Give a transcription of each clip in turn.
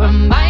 For my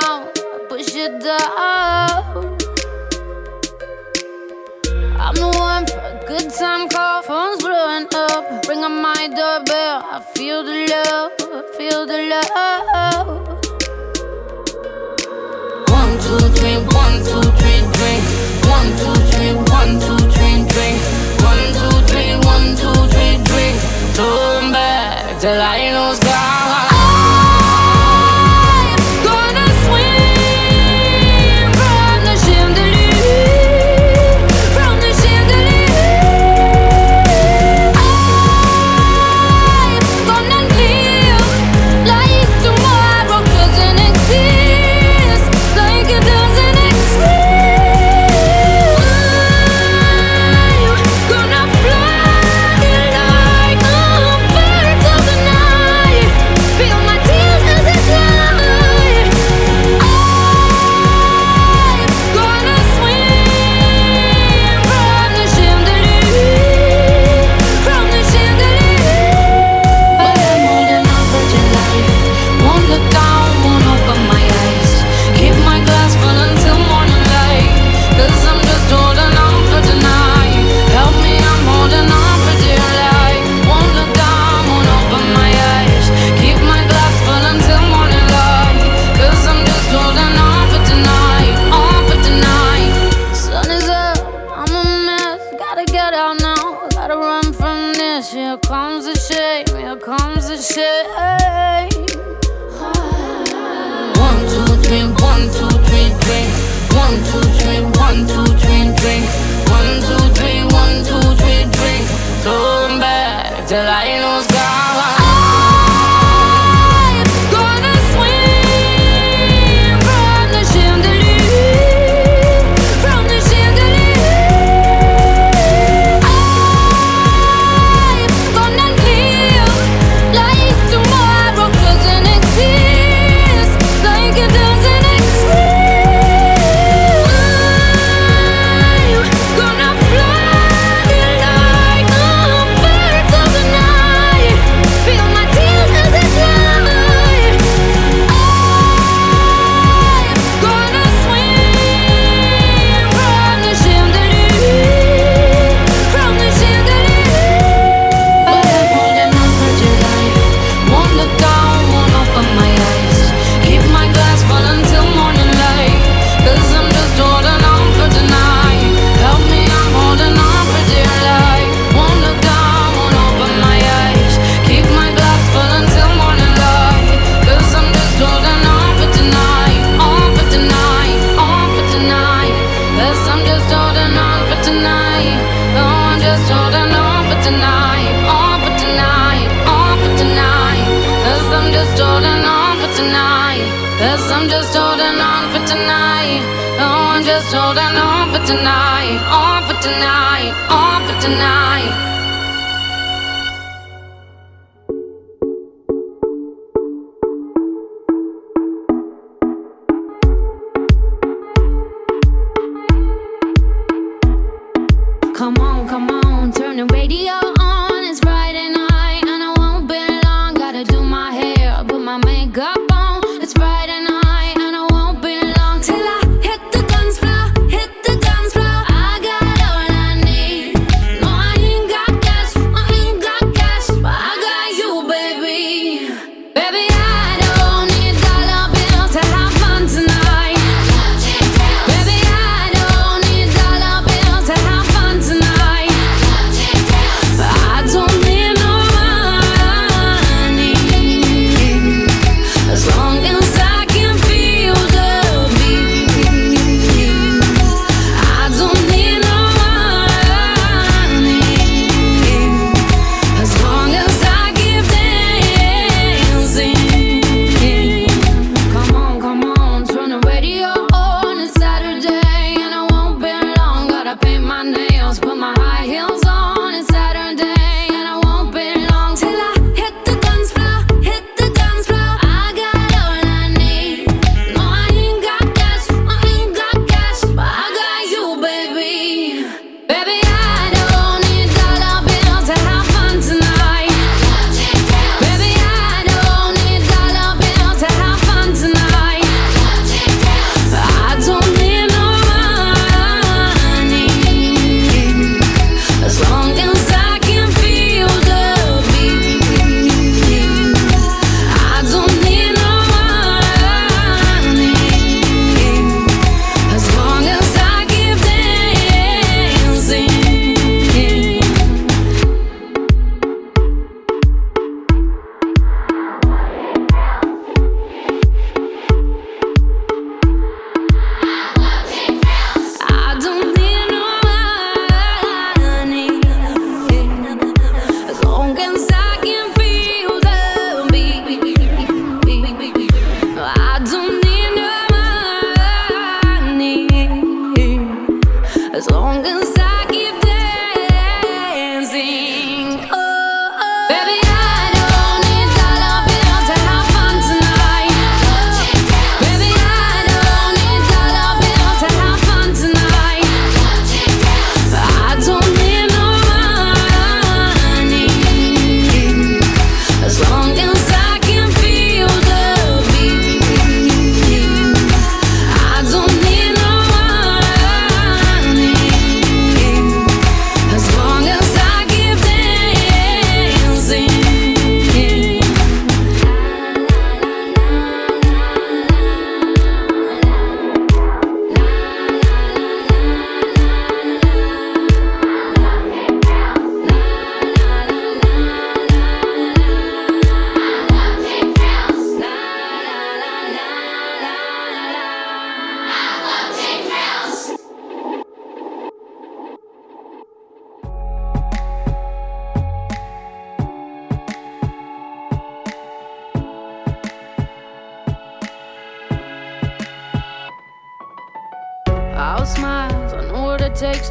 down, push it down. I'm the one for a good time call, phone's blowing up. Ring on my doorbell, I feel the love, feel the love. One, two, three, one, two, three, drink. One, two, three, one, two, three, drink. One, two, three, one, two, three, drink. Turn back till I One, two, three, drink. One, two, three, one, two, three, drink. One, two, three, one, two, three, drink. Turn back till I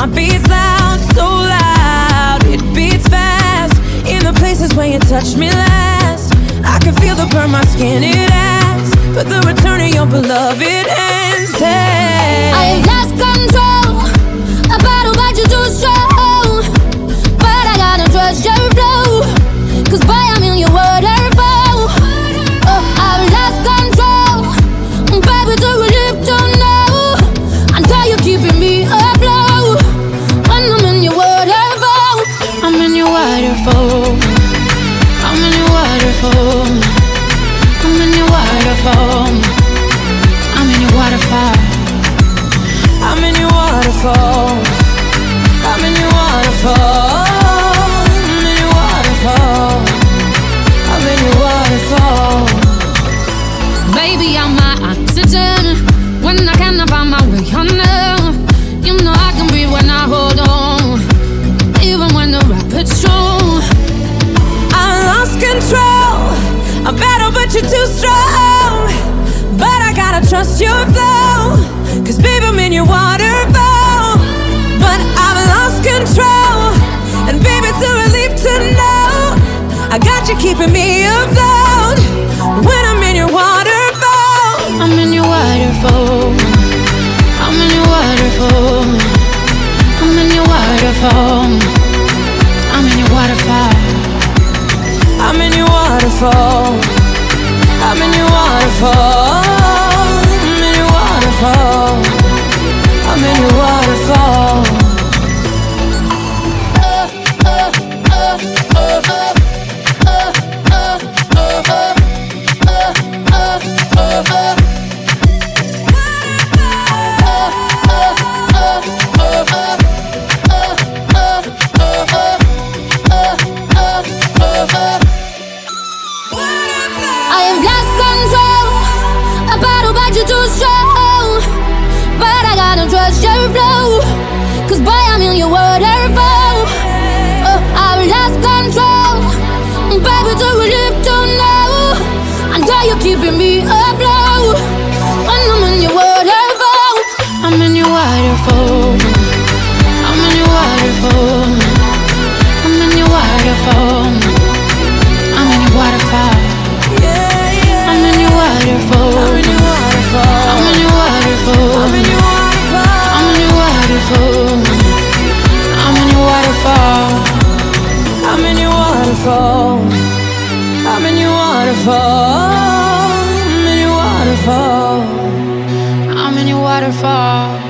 heart beats loud, so loud. It beats fast. In the places where you touched me last. I can feel the burn, my skin it asks But the return of your beloved ends. Hey. I'm in your waterfall. In your waterfall. I'm in your waterfall. Baby, I'm my oxygen. When I cannot find my way you, know I can when I hold on. Even when the rapids I lost control. I'm but you're too strong. But I gotta trust your flow. Cause baby, I'm in your water. I got you keeping me afloat when I'm in your waterfall. I'm in your waterfall. I'm in your waterfall. I'm in your waterfall. I'm in your waterfall. I'm in your waterfall. I'm in your waterfall. I'm in your waterfall. I'm in your waterfall. over. Waterfall. I'm in your waterfall. Yeah, yeah. I'm in your waterfall. I'm in your waterfall. I'm in your waterfall. I'm in your waterfall. I'm in your waterfall. I'm in your waterfall. I'm in your waterfall. I'm in your waterfall. I'm in your waterfall.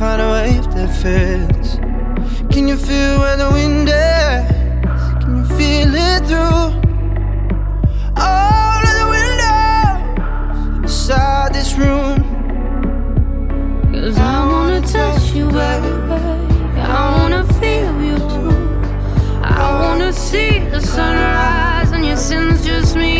find a wave that fits. Can you feel where the wind is? Can you feel it through all of the windows inside this room? Cause I wanna touch you, baby. I wanna feel you too. I wanna see the sunrise and your sins just me